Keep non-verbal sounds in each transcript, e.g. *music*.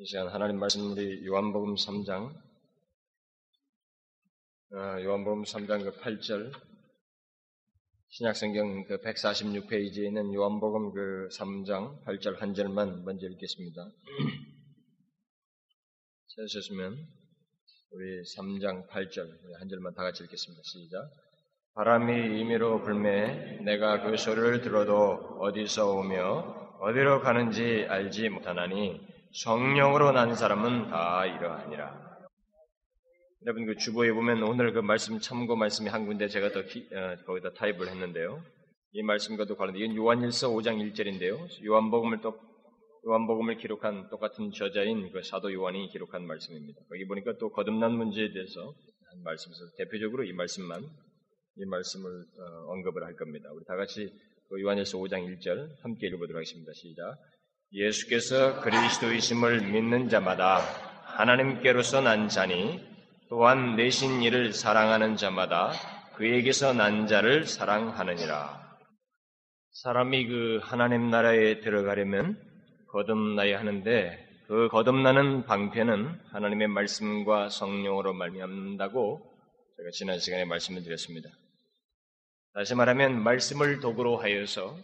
이 시간 하나님 말씀 우리 요한복음 3장 어, 요한복음 3장 그 8절 신약성경 그 146페이지에 있는 요한복음 그 3장 8절 한 절만 먼저 읽겠습니다. *clears throat* 찾으셨으면 우리 3장 8절 한 절만 다 같이 읽겠습니다. 시작. 바람이 임의로 불매 내가 그 소리를 들어도 어디서 오며 어디로 가는지 알지 못하나니 성령으로 난 사람은 다 이러하니라. 여러분 그 주보에 보면 오늘 그 말씀 참고 말씀이 한 군데 제가 더 기, 어, 거기다 타입을 했는데요. 이 말씀과도 관련된 이건 요한일서 5장 1절인데요. 요한복음을 또 요한복음을 기록한 똑같은 저자인 그 사도 요한이 기록한 말씀입니다. 거기 보니까 또 거듭난 문제에 대해서 한 말씀에서 대표적으로 이 말씀만 이 말씀을 어, 언급을 할 겁니다. 우리 다 같이 그 요한일서 5장 1절 함께 읽어보도록 하겠습니다. 시작. 예수께서 그리스도이심을 믿는 자마다 하나님께로서 난 자니 또한 내신 이를 사랑하는 자마다 그에게서 난 자를 사랑하느니라. 사람이 그 하나님 나라에 들어가려면 거듭나야 하는데 그 거듭나는 방편은 하나님의 말씀과 성령으로 말미암는다고 제가 지난 시간에 말씀을 드렸습니다. 다시 말하면 말씀을 도구로 하여서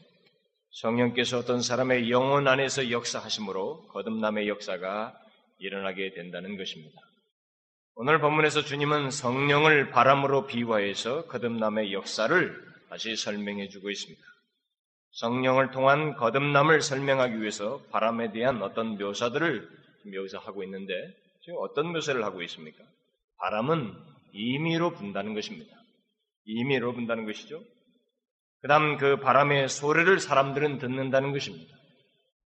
성령께서 어떤 사람의 영혼 안에서 역사하심으로 거듭남의 역사가 일어나게 된다는 것입니다. 오늘 본문에서 주님은 성령을 바람으로 비유하여서 거듭남의 역사를 다시 설명해 주고 있습니다. 성령을 통한 거듭남을 설명하기 위해서 바람에 대한 어떤 묘사들을 묘사하고 있는데 지금 어떤 묘사를 하고 있습니까? 바람은 임의로 분다는 것입니다. 임의로 분다는 것이죠. 그 다음 그 바람의 소리를 사람들은 듣는다는 것입니다.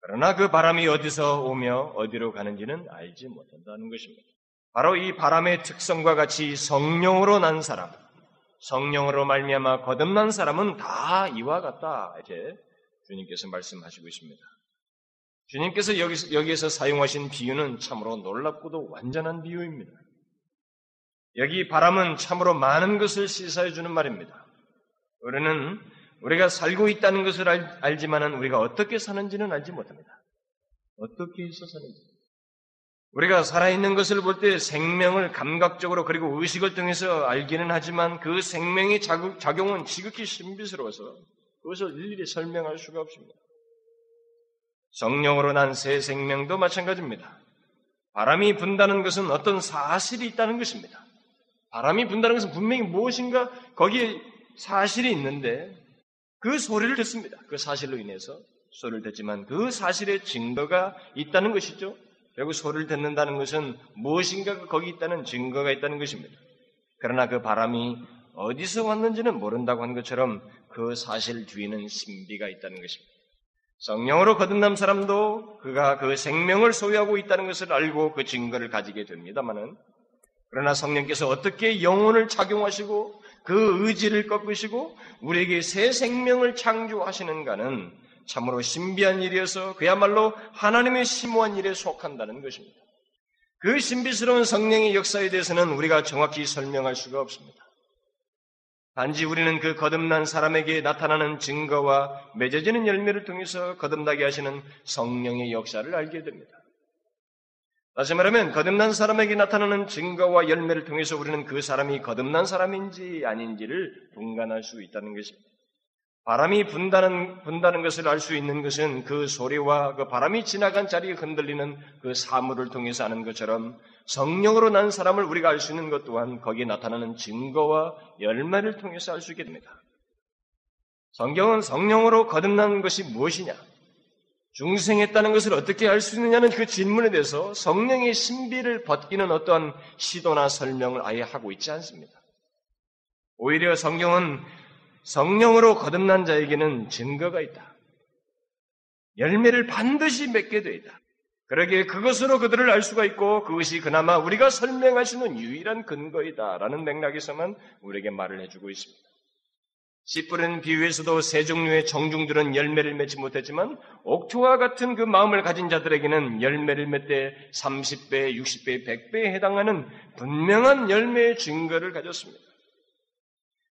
그러나 그 바람이 어디서 오며 어디로 가는지는 알지 못한다는 것입니다. 바로 이 바람의 특성과 같이 성령으로 난 사람, 성령으로 말미암아 거듭난 사람은 다 이와 같다. 이렇게 주님께서 말씀하시고 있습니다. 주님께서 여기서, 여기에서 사용하신 비유는 참으로 놀랍고도 완전한 비유입니다. 여기 바람은 참으로 많은 것을 시사해 주는 말입니다. 우리는 우리가 살고 있다는 것을 알, 지만은 우리가 어떻게 사는지는 알지 못합니다. 어떻게 해서 사는지. 우리가 살아있는 것을 볼 때 생명을 감각적으로 그리고 의식을 통해서 알기는 하지만 그 생명의 작용은 지극히 신비스러워서 그것을 일일이 설명할 수가 없습니다. 성령으로 난 새 생명도 마찬가지입니다. 바람이 분다는 것은 어떤 사실이 있다는 것입니다. 바람이 분다는 것은 분명히 무엇인가 거기에 사실이 있는데 그 소리를 듣습니다. 그 사실로 인해서 소리를 듣지만 그 사실의 증거가 있다는 것이죠. 결국 소리를 듣는다는 것은 무엇인가 거기 있다는 증거가 있다는 것입니다. 그러나 그 바람이 어디서 왔는지는 모른다고 한 것처럼 그 사실 뒤에는 신비가 있다는 것입니다. 성령으로 거듭난 사람도 그가 그 생명을 소유하고 있다는 것을 알고 그 증거를 가지게 됩니다만은 그러나 성령께서 어떻게 영혼을 작용하시고 그 의지를 꺾으시고 우리에게 새 생명을 창조하시는가는 참으로 신비한 일이어서 그야말로 하나님의 심오한 일에 속한다는 것입니다. 그 신비스러운 성령의 역사에 대해서는 우리가 정확히 설명할 수가 없습니다. 단지 우리는 그 거듭난 사람에게 나타나는 증거와 맺어지는 열매를 통해서 거듭나게 하시는 성령의 역사를 알게 됩니다. 다시 말하면 거듭난 사람에게 나타나는 증거와 열매를 통해서 우리는 그 사람이 거듭난 사람인지 아닌지를 분간할 수 있다는 것입니다. 바람이 분다는, 분다는 것을 알 수 있는 것은 그 소리와 그 바람이 지나간 자리에 흔들리는 그 사물을 통해서 아는 것처럼 성령으로 난 사람을 우리가 알 수 있는 것 또한 거기에 나타나는 증거와 열매를 통해서 알 수 있게 됩니다. 성경은 성령으로 거듭난 것이 무엇이냐? 중생했다는 것을 어떻게 알 수 있느냐는 그 질문에 대해서 성령의 신비를 벗기는 어떠한 시도나 설명을 아예 하고 있지 않습니다. 오히려 성경은 성령으로 거듭난 자에게는 증거가 있다. 열매를 반드시 맺게 되어 있다. 그러기에 그것으로 그들을 알 수가 있고 그것이 그나마 우리가 설명할 수 있는 유일한 근거이다라는 맥락에서만 우리에게 말을 해주고 있습니다. 씨 뿌리는 비유에서도 세 종류의 정중들은 열매를 맺지 못했지만 옥토와 같은 그 마음을 가진 자들에게는 열매를 맺되 30배, 60배, 100배에 해당하는 분명한 열매의 증거를 가졌습니다.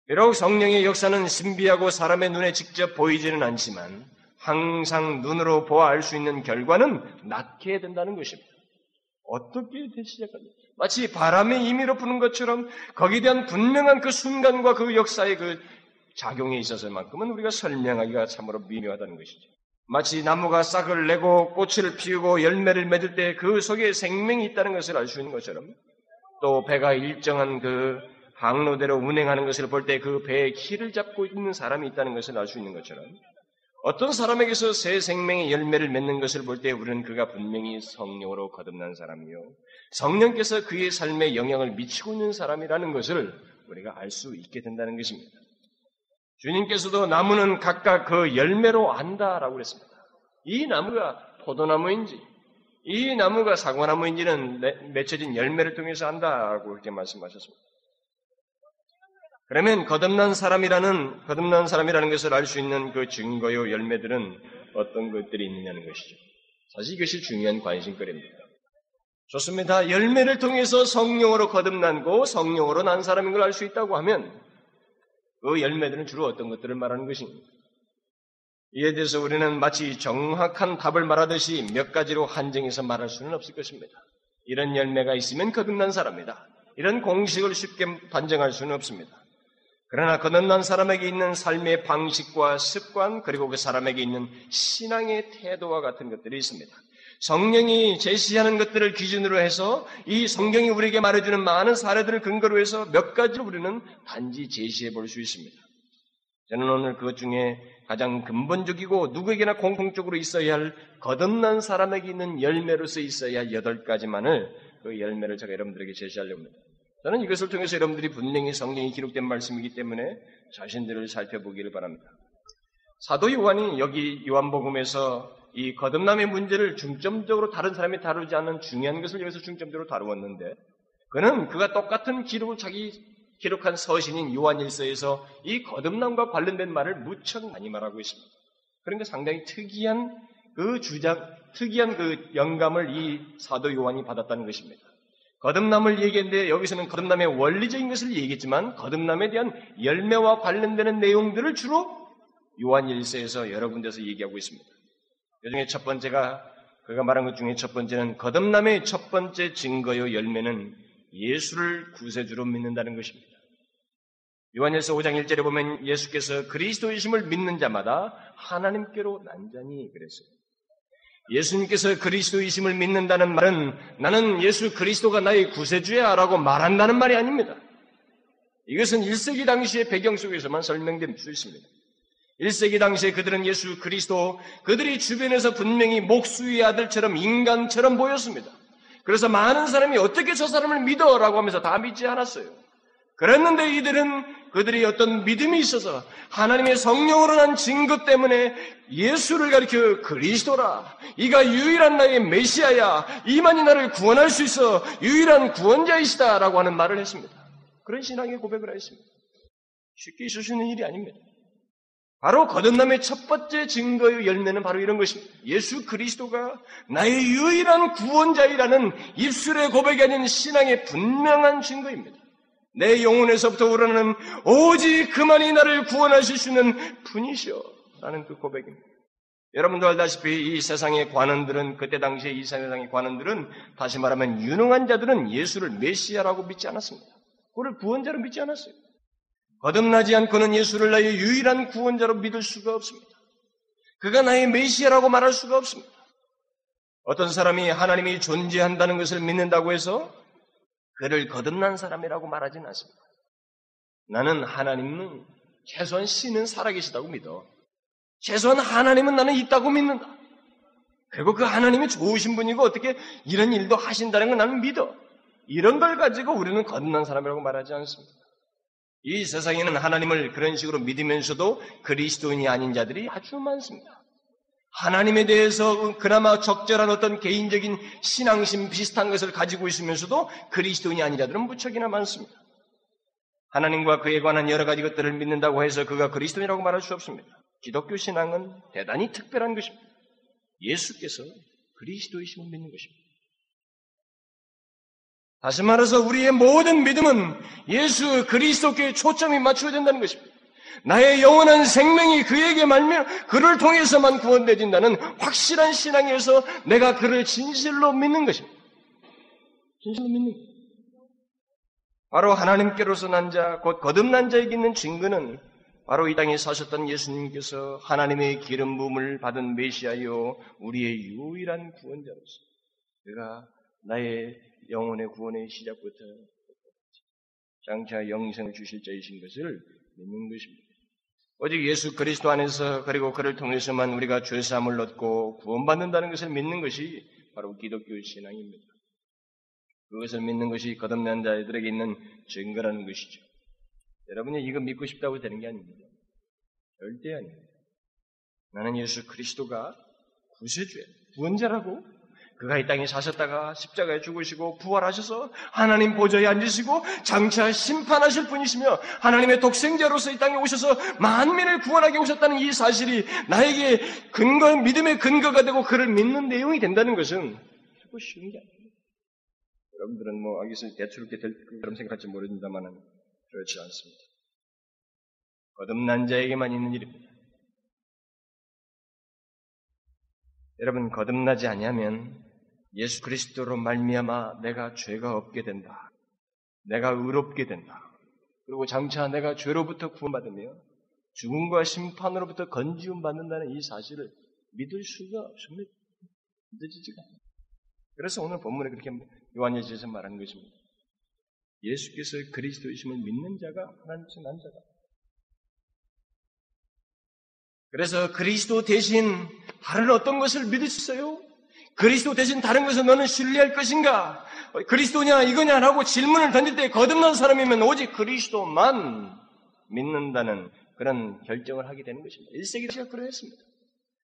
비록 성령의 역사는 신비하고 사람의 눈에 직접 보이지는 않지만 항상 눈으로 보아 알 수 있는 결과는 낳게 된다는 것입니다. 어떻게 시작합니까? 마치 바람의 임의로 부는 것처럼 거기에 대한 분명한 그 순간과 그 역사의 그 작용에 있어서만큼은 우리가 설명하기가 참으로 미묘하다는 것이죠. 마치 나무가 싹을 내고 꽃을 피우고 열매를 맺을 때 그 속에 생명이 있다는 것을 알 수 있는 것처럼 또 배가 일정한 그 항로대로 운행하는 것을 볼 때 그 배의 키를 잡고 있는 사람이 있다는 것을 알 수 있는 것처럼 어떤 사람에게서 새 생명의 열매를 맺는 것을 볼 때 우리는 그가 분명히 성령으로 거듭난 사람이요. 성령께서 그의 삶에 영향을 미치고 있는 사람이라는 것을 우리가 알 수 있게 된다는 것입니다. 주님께서도 나무는 각각 그 열매로 안다라고 그랬습니다. 이 나무가 포도나무인지, 이 나무가 사과나무인지는 맺혀진 열매를 통해서 안다고 그렇게 말씀하셨습니다. 그러면 거듭난 사람이라는 거듭난 사람이라는 것을 알 수 있는 그 증거요 열매들은 어떤 것들이 있느냐는 것이죠. 사실 이것이 중요한 관심거리입니다. 좋습니다. 열매를 통해서 성령으로 거듭난고 성령으로 난 사람인 걸 알 수 있다고 하면 그 열매들은 주로 어떤 것들을 말하는 것입니까? 이에 대해서 우리는 마치 정확한 답을 말하듯이 몇 가지로 한정해서 말할 수는 없을 것입니다. 이런 열매가 있으면 거듭난 사람이다. 이런 공식을 쉽게 단정할 수는 없습니다. 그러나 거듭난 사람에게 있는 삶의 방식과 습관, 그리고 그 사람에게 있는 신앙의 태도와 같은 것들이 있습니다. 성령이 제시하는 것들을 기준으로 해서 이 성경이 우리에게 말해주는 많은 사례들을 근거로 해서 몇 가지를 우리는 단지 제시해 볼 수 있습니다. 저는 오늘 그것 중에 가장 근본적이고 누구에게나 공통적으로 있어야 할 거듭난 사람에게 있는 열매로서 있어야 할 여덟 가지만을 그 열매를 제가 여러분들에게 제시하려고 합니다. 저는 이것을 통해서 여러분들이 분명히 성경이 기록된 말씀이기 때문에 자신들을 살펴보기를 바랍니다. 사도 요한이 여기 요한복음에서 이 거듭남의 문제를 중점적으로 다른 사람이 다루지 않는 중요한 것을 여기서 중점적으로 다루었는데 그는 그가 똑같은 기록을 자기 기록한 서신인 요한일서에서 이 거듭남과 관련된 말을 무척 많이 말하고 있습니다. 그러니까 상당히 특이한 그 주장, 특이한 그 영감을 이 사도 요한이 받았다는 것입니다. 거듭남을 얘기했는데 여기서는 거듭남의 원리적인 것을 얘기했지만 거듭남에 대한 열매와 관련되는 내용들을 주로 요한 1세에서 여러 군데서 얘기하고 있습니다. 그 중에 첫 번째가 그가 말한 것 중에 첫 번째는 거듭남의 첫 번째 증거요 열매는 예수를 구세주로 믿는다는 것입니다. 요한일서 5장 1절에 보면 예수께서 그리스도이심을 믿는 자마다 하나님께로 난자니 그랬어요. 예수님께서 그리스도이심을 믿는다는 말은 나는 예수 그리스도가 나의 구세주야 라고 말한다는 말이 아닙니다. 이것은 1세기 당시의 배경 속에서만 설명될 수 있습니다. 1세기 당시에 그들은 예수 그리스도, 그들이 주변에서 분명히 목수의 아들처럼 인간처럼 보였습니다. 그래서 많은 사람이 어떻게 저 사람을 믿어? 라고 하면서 다 믿지 않았어요. 그랬는데 이들은 그들이 어떤 믿음이 있어서 하나님의 성령으로 난 증거 때문에 예수를 가리켜 그리스도라. 이가 유일한 나의 메시아야. 이만이 나를 구원할 수 있어. 유일한 구원자이시다. 라고 하는 말을 했습니다. 그런 신앙의 고백을 했습니다. 쉽게 있을 수 있는 일이 아닙니다. 바로 거듭남의 첫 번째 증거의 열매는 바로 이런 것입니다. 예수 그리스도가 나의 유일한 구원자이라는 입술의 고백이 아닌 신앙의 분명한 증거입니다. 내 영혼에서부터 우러나는 오직 그만이 나를 구원하실 수 있는 분이시오. 라는 그 고백입니다. 여러분도 알다시피 이 세상의 관원들은 그때 당시에 이 세상의 관원들은 다시 말하면 유능한 자들은 예수를 메시아라고 믿지 않았습니다. 그를 구원자로 믿지 않았어요. 거듭나지 않고는 예수를 나의 유일한 구원자로 믿을 수가 없습니다. 그가 나의 메시아라고 말할 수가 없습니다. 어떤 사람이 하나님이 존재한다는 것을 믿는다고 해서 그를 거듭난 사람이라고 말하지는 않습니다. 나는 하나님은 최소한 신은 살아계시다고 믿어. 최소한 하나님은 나는 있다고 믿는다. 그리고 그 하나님이 좋으신 분이고 어떻게 이런 일도 하신다는 걸 나는 믿어. 이런 걸 가지고 우리는 거듭난 사람이라고 말하지 않습니다. 이 세상에는 하나님을 그런 식으로 믿으면서도 그리스도인이 아닌 자들이 아주 많습니다. 하나님에 대해서 그나마 적절한 어떤 개인적인 신앙심 비슷한 것을 가지고 있으면서도 그리스도인이 아닌 자들은 무척이나 많습니다. 하나님과 그에 관한 여러 가지 것들을 믿는다고 해서 그가 그리스도인이라고 말할 수 없습니다. 기독교 신앙은 대단히 특별한 것입니다. 예수께서 그리스도이심을 믿는 것입니다. 다시 말해서 우리의 모든 믿음은 예수 그리스도께 초점이 맞춰야 된다는 것입니다. 나의 영원한 생명이 그에게 말며 그를 통해서만 구원되진다는 확실한 신앙에서 내가 그를 진실로 믿는 것입니다. 진실로 믿는 거예요. 바로 하나님께로서 난 자, 곧 거듭난 자에게 있는 증거는 바로 이 땅에 사셨던 예수님께서 하나님의 기름 부음을 받은 메시아요 우리의 유일한 구원자로서 그가 나의 영혼의 구원의 시작부터 장차 영생을 주실 자이신 것을 믿는 것입니다. 오직 예수 그리스도 안에서 그리고 그를 통해서만 우리가 죄사함을 얻고 구원받는다는 것을 믿는 것이 바로 기독교 신앙입니다. 그것을 믿는 것이 거듭난 자들에게 있는 증거라는 것이죠. 여러분이 이거 믿고 싶다고 되는 게 아닙니다. 절대 아닙니다. 나는 예수 그리스도가 구세주야, 구원자라고 그가 이 땅에 사셨다가 십자가에 죽으시고 부활하셔서 하나님 보좌에 앉으시고 장차 심판하실 분이시며 하나님의 독생자로서 이 땅에 오셔서 만민을 구원하게 오셨다는 이 사실이 나에게 근거, 믿음의 근거가 되고 그를 믿는 내용이 된다는 것은 결코 쉬운 게 아닙니다. 여러분들은 뭐, 알겠어요. 대수롭게 될 것처럼 생각할지 모릅니다만 그렇지 않습니다. 거듭난 자에게만 있는 일입니다. 여러분 거듭나지 아니하면 예수 그리스도로 말미암아 내가 죄가 없게 된다. 내가 의롭게 된다. 그리고 장차 내가 죄로부터 구원받으며 죽음과 심판으로부터 건지움 받는다는 이 사실을 믿을 수가 없습니다. 믿어지지가 않아요. 그래서 오늘 본문에 그렇게 요한예지에서 말하는 것입니다. 예수께서 그리스도이심을 믿는 자가 하나님께서 난 자다. 그래서 그리스도 대신 다른 어떤 것을 있어요? 그리스도 대신 다른 것을 너는 신뢰할 것인가? 그리스도냐 이거냐라고 질문을 던질 때 거듭난 사람이면 오직 그리스도만 믿는다는 그런 결정을 하게 되는 것입니다. 1세기가 그러했습니다.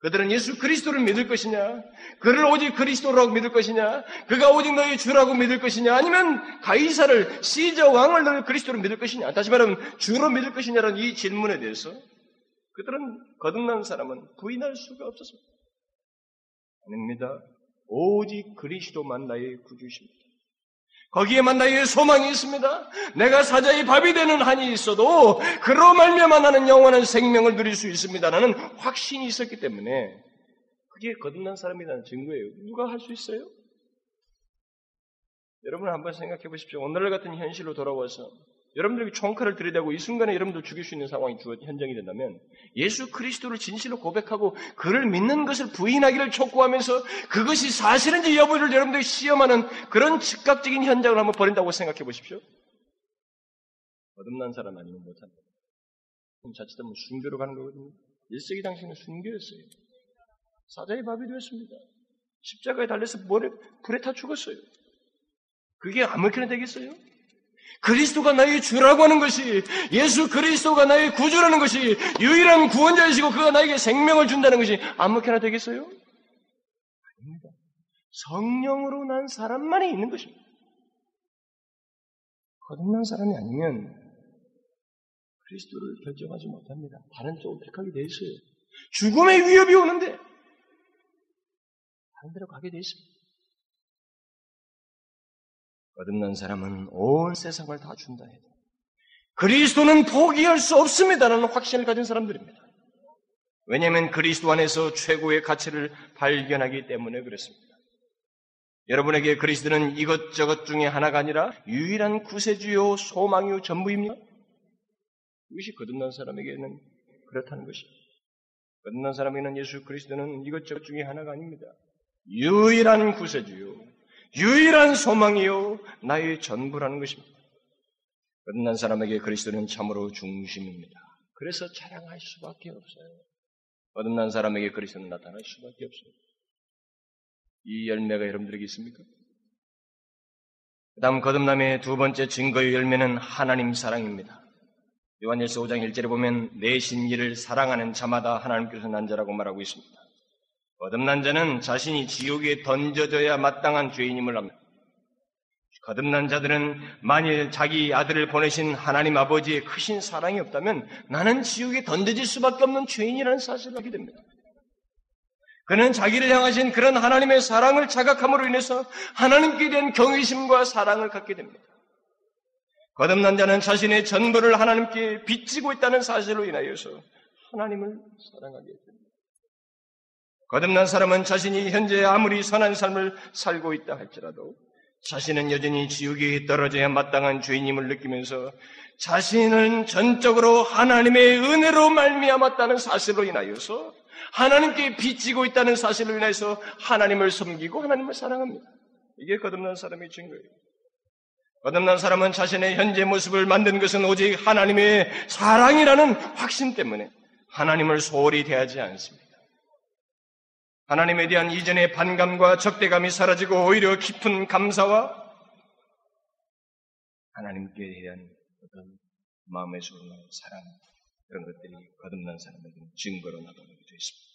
그들은 예수 그리스도를 믿을 것이냐? 그를 오직 그리스도라고 믿을 것이냐? 그가 오직 너희 주라고 믿을 것이냐? 아니면 가이사를 시저 왕을 너희 그리스도로 믿을 것이냐? 다시 말하면 주로 믿을 것이냐라는 이 질문에 대해서 그들은 거듭난 사람은 부인할 수가 없었습니다. 아닙니다. 오직 그리스도만 나의 구주십니다. 거기에만 나의 소망이 있습니다. 내가 사자의 밥이 되는 한이 있어도 그로 말미암아 나는 영원한 생명을 누릴 수 있습니다라는 확신이 있었기 때문에 그게 거듭난 사람이라는 증거예요. 누가 할 수 있어요? 여러분 한번 생각해 보십시오. 오늘날 같은 현실로 돌아와서 여러분들에게 총칼을 들이대고 이 순간에 여러분들 죽일 수 있는 상황이 현정이 된다면 예수 그리스도를 진실로 고백하고 그를 믿는 것을 부인하기를 촉구하면서 그것이 사실인지 여부를 여러분들이 시험하는 그런 즉각적인 현장을 한번 벌인다고 생각해 보십시오. 거듭난 사람 아니면 못한다. 그럼 자칫하면 순교로 가는 거거든요. 1세기 당시에는 순교였어요. 사자의 밥이 되었습니다. 십자가에 달려서 머리, 불에 타 죽었어요. 그게 아무렇게나 되겠어요? 그리스도가 나의 주라고 하는 것이 예수 그리스도가 나의 구주라는 것이 유일한 구원자이시고 그가 나에게 생명을 준다는 것이 아무렇게나 되겠어요? 아닙니다. 성령으로 난 사람만이 있는 것입니다. 거듭난 사람이 아니면 그리스도를 결정하지 못합니다. 다른 쪽을 택하게 돼 있어요. 죽음의 위협이 오는데 데로 가게 돼 있습니다. 거듭난 사람은 온 세상을 다 준다 해도 그리스도는 포기할 수 없습니다라는 확신을 가진 사람들입니다. 왜냐하면 그리스도 안에서 최고의 가치를 발견하기 때문에 그렇습니다. 여러분에게 그리스도는 이것저것 중에 하나가 아니라 유일한 구세주요 소망이요 전부입니다. 이것이 거듭난 사람에게는 그렇다는 것입니다. 거듭난 사람에게는 예수 그리스도는 이것저것 중에 하나가 아닙니다. 유일한 구세주요 유일한 소망이요 나의 전부라는 것입니다. 끝난 사람에게 그리스도는 참으로 중심입니다. 그래서 자랑할 수밖에 없어요. 거듭난 사람에게 그리스도는 나타날 수밖에 없어요. 이 열매가 여러분들에게 있습니까? 그 다음 거듭남의 두 번째 증거의 열매는 하나님 사랑입니다. 요한일서 5장 1절에 보면 내신 이를 사랑하는 자마다 하나님께서 난 자라고 말하고 있습니다. 거듭난 자는 자신이 지옥에 던져져야 마땅한 죄인임을 합니다. 거듭난 자들은 만일 자기 아들을 보내신 하나님 아버지의 크신 사랑이 없다면 나는 지옥에 던져질 수밖에 없는 죄인이라는 사실을 알게 됩니다. 그는 자기를 향하신 그런 하나님의 사랑을 자각함으로 인해서 하나님께 대한 경외심과 사랑을 갖게 됩니다. 거듭난 자는 자신의 전부를 하나님께 빚지고 있다는 사실로 인하여서 하나님을 사랑하게 됩니다. 거듭난 사람은 자신이 현재 아무리 선한 삶을 살고 있다 할지라도 자신은 여전히 지옥에 떨어져야 마땅한 죄인임을 느끼면서 자신은 전적으로 하나님의 은혜로 말미암았다는 사실로 인하여서 하나님께 빚지고 있다는 사실로 인해서 하나님을 섬기고 하나님을 사랑합니다. 이게 거듭난 사람의 증거예요. 거듭난 사람은 자신의 현재 모습을 만든 것은 오직 하나님의 사랑이라는 확신 때문에 하나님을 소홀히 대하지 않습니다. 하나님에 대한 이전의 반감과 적대감이 사라지고 오히려 깊은 감사와 하나님께 대한 어떤 마음에서 오는 사랑 그런 것들이 거듭난 사람에게는 증거로 나타나게 되어 있습니다.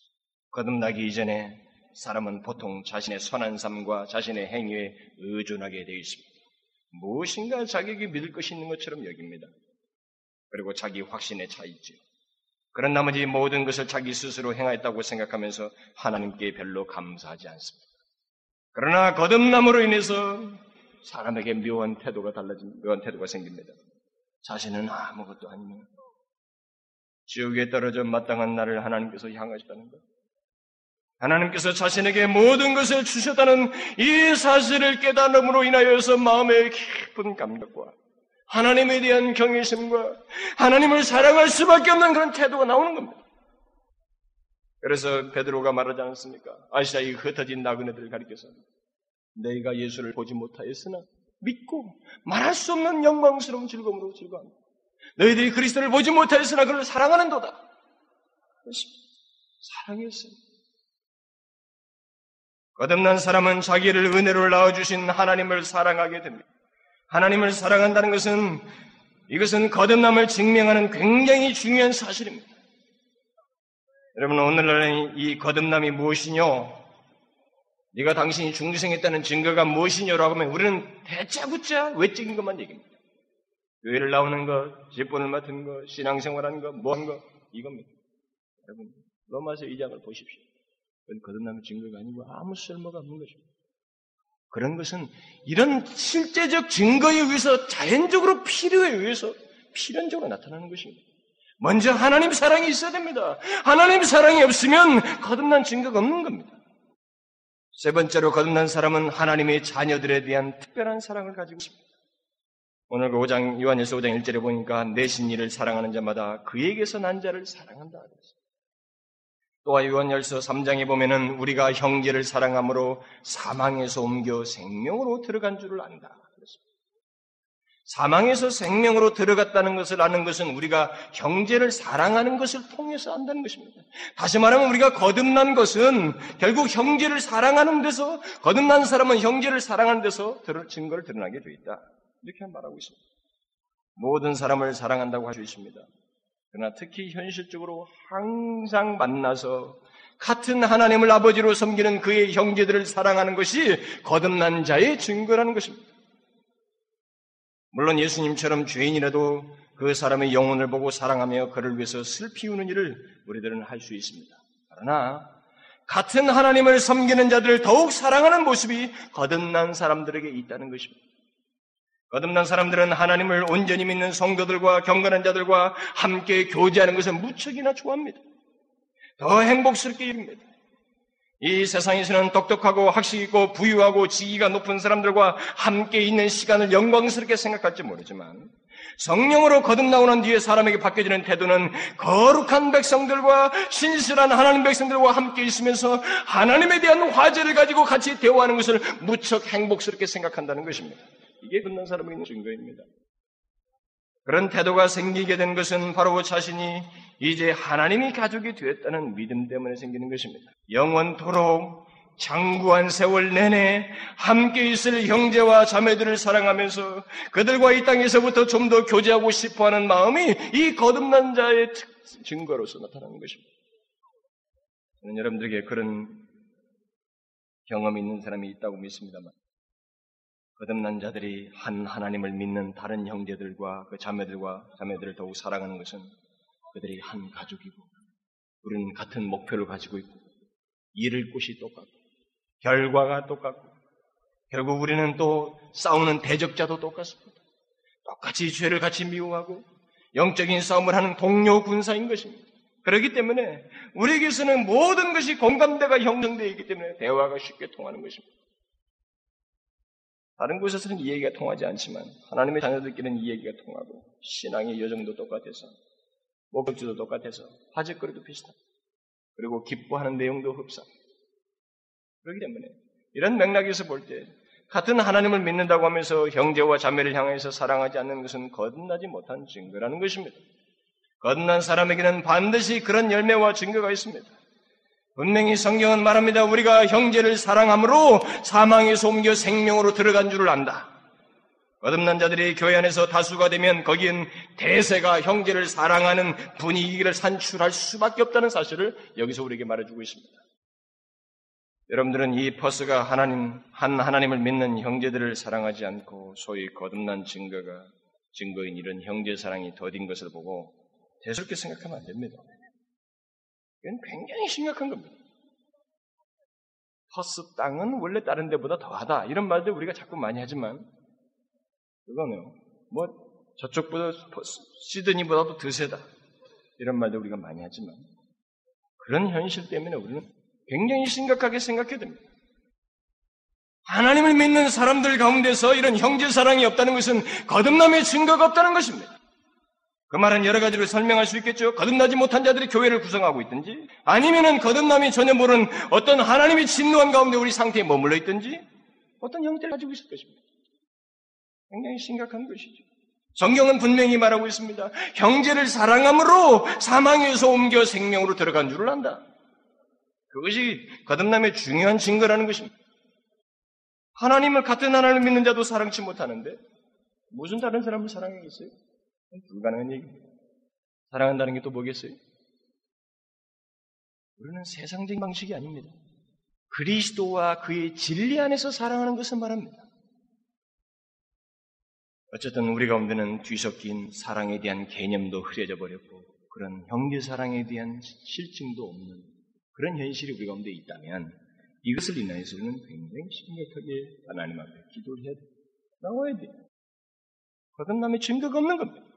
거듭나기 이전에 사람은 보통 자신의 선한 삶과 자신의 행위에 의존하게 되어 있습니다. 무엇인가 자기에게 믿을 것이 있는 것처럼 여깁니다. 그리고 자기 확신에 차 있죠. 그런 나머지 모든 것을 자기 스스로 행하였다고 생각하면서 하나님께 별로 감사하지 않습니다. 그러나 거듭남으로 인해서 사람에게 묘한 태도가 달라진, 묘한 태도가 생깁니다. 자신은 아무것도 아니며 지옥에 떨어져 마땅한 나를 하나님께서 향하셨다는 것. 하나님께서 자신에게 모든 것을 주셨다는 이 사실을 깨달음으로 인하여서 마음의 깊은 감격과 하나님에 대한 경외심과 하나님을 사랑할 수밖에 없는 그런 태도가 나오는 겁니다. 그래서 베드로가 말하지 않았습니까? 아시아의 흩어진 나그네들을 가리켜서 너희가 예수를 보지 못하였으나 믿고 말할 수 없는 영광스러운 즐거움으로 즐거워한다. 너희들이 그리스도를 보지 못하였으나 그를 사랑하는 도다. 사랑했어요. 거듭난 사람은 자기를 은혜로 낳아주신 하나님을 사랑하게 됩니다. 하나님을 사랑한다는 것은 이것은 거듭남을 증명하는 굉장히 중요한 사실입니다. 여러분 오늘날 이 거듭남이 무엇이뇨? 네가 당신이 중생했다는 증거가 무엇이냐라고 하면 우리는 대짜구짜 외적인 것만 얘기합니다. 교회를 나오는 것, 집본을 맡은 것, 신앙생활하는 것, 뭐한 것, 이겁니다. 여러분, 로마서 2장을 보십시오. 그건 거듭남의 증거가 아니고 아무 쓸모가 없는 것입니다. 그런 것은 이런 실제적 증거에 의해서 자연적으로 필요에 의해서 필연적으로 나타나는 것입니다. 먼저 하나님 사랑이 있어야 됩니다. 하나님 사랑이 없으면 거듭난 증거가 없는 겁니다. 세 번째로 거듭난 사람은 하나님의 자녀들에 대한 특별한 사랑을 가지고 있습니다. 오늘 그 5장, 요한일서 5장 1절에 보니까 내신 이를 사랑하는 자마다 그에게서 난 자를 사랑한다. 또한 요한열서 3장에 보면은 우리가 형제를 사랑함으로 사망에서 옮겨 생명으로 들어간 줄을 안다. 사망에서 생명으로 들어갔다는 것을 아는 것은 우리가 형제를 사랑하는 것을 통해서 안다는 것입니다. 다시 말하면 우리가 거듭난 것은 결국 형제를 사랑하는 데서 거듭난 사람은 형제를 사랑하는 데서 증거를 드러나게 되어 있다. 이렇게 말하고 있습니다. 모든 사람을 사랑한다고 할 수 있습니다. 그러나 특히 현실적으로 항상 만나서 같은 하나님을 아버지로 섬기는 그의 형제들을 사랑하는 것이 거듭난 자의 증거라는 것입니다. 물론 예수님처럼 죄인이라도 그 사람의 영혼을 보고 사랑하며 그를 위해서 슬피 우는 일을 우리들은 할 수 있습니다. 그러나 같은 하나님을 섬기는 자들을 더욱 사랑하는 모습이 거듭난 사람들에게 있다는 것입니다. 거듭난 사람들은 하나님을 온전히 믿는 성도들과 경건한 자들과 함께 교제하는 것을 무척이나 좋아합니다. 더 행복스럽게 여깁니다. 이 세상에서는 똑똑하고 학식 있고 부유하고 지위가 높은 사람들과 함께 있는 시간을 영광스럽게 생각할지 모르지만 성령으로 거듭나오는 뒤에 사람에게 바뀌어지는 태도는 거룩한 백성들과 신실한 하나님 백성들과 함께 있으면서 하나님에 대한 화제를 가지고 같이 대화하는 것을 무척 행복스럽게 생각한다는 것입니다. 이게 끝난 사람의 있는 증거입니다. 그런 태도가 생기게 된 것은 바로 자신이 이제 하나님이 가족이 되었다는 믿음 때문에 생기는 것입니다. 영원토록 장구한 세월 내내 함께 있을 형제와 자매들을 사랑하면서 그들과 이 땅에서부터 좀 더 교제하고 싶어 하는 마음이 이 거듭난 자의 증거로서 나타나는 것입니다. 저는 여러분들에게 그런 경험이 있는 사람이 있다고 믿습니다만 거듭난 자들이 한 하나님을 믿는 다른 형제들과 그 자매들과 자매들을 더욱 사랑하는 것은 그들이 한 가족이고 우리는 같은 목표를 가지고 있고 이를 곳이 똑같고 결과가 똑같고 결국 우리는 또 싸우는 대적자도 똑같습니다. 똑같이 죄를 같이 미워하고 영적인 싸움을 하는 동료 군사인 것입니다. 그렇기 때문에 우리에게서는 모든 것이 공감대가 형성되어 있기 때문에 대화가 쉽게 통하는 것입니다. 다른 곳에서는 이 얘기가 통하지 않지만 하나님의 자녀들끼리는 이 얘기가 통하고 신앙의 여정도 똑같아서 목적지도 똑같아서 화제거리도 비슷하고 그리고 기뻐하는 내용도 흡사. 그렇기 때문에 이런 맥락에서 볼 때 같은 하나님을 믿는다고 하면서 형제와 자매를 향해서 사랑하지 않는 것은 거듭나지 못한 증거라는 것입니다. 거듭난 사람에게는 반드시 그런 열매와 증거가 있습니다. 분명히 성경은 말합니다. 우리가 형제를 사랑함으로 사망에서 옮겨 생명으로 들어간 줄을 안다. 거듭난 자들이 교회 안에서 다수가 되면 거기엔 대세가 형제를 사랑하는 분위기를 산출할 수밖에 없다는 사실을 여기서 우리에게 말해주고 있습니다. 여러분들은 이 퍼스가 하나님, 한 하나님을 믿는 형제들을 사랑하지 않고 소위 거듭난 증거가 증거인 이런 형제 사랑이 더딘 것을 보고 대수롭게 생각하면 안 됩니다. 이건 굉장히 심각한 겁니다. 퍼스 땅은 원래 다른 데보다 더하다. 이런 말들 우리가 자꾸 많이 하지만, 그거는 뭐, 저쪽보다, 시드니보다도 더 세다. 이런 말들 우리가 많이 하지만, 그런 현실 때문에 우리는 굉장히 심각하게 생각해야 됩니다. 하나님을 믿는 사람들 가운데서 이런 형제 사랑이 없다는 것은 거듭남의 증거가 없다는 것입니다. 그 말은 여러 가지로 설명할 수 있겠죠. 거듭나지 못한 자들이 교회를 구성하고 있든지, 아니면은 거듭남이 전혀 모르는 어떤 하나님의 진노한 가운데 우리 상태에 머물러 있든지, 어떤 형태를 가지고 있을 것입니다. 굉장히 심각한 것이죠. 성경은 분명히 말하고 있습니다. 형제를 사랑함으로 사망에서 옮겨 생명으로 들어간 줄을 안다. 그것이 거듭남의 중요한 증거라는 것입니다. 하나님을 같은 하나님을 믿는 자도 사랑치 못하는데 무슨 다른 사람을 사랑하겠어요? 불가능한 얘기입니다. 사랑한다는 게 또 뭐겠어요? 우리는 세상적인 방식이 아닙니다. 그리스도와 그의 진리 안에서 사랑하는 것을 말합니다. 어쨌든 우리 가운데는 뒤섞인 사랑에 대한 개념도 흐려져 버렸고 그런 형제 사랑에 대한 실증도 없는 그런 현실이 우리 가운데 있다면 이것을 인하여서 우리는 굉장히 심각하게 하나님 앞에 기도를 해야 돼요. 나와야 돼요. 거듭남의 증거가 없는 겁니다.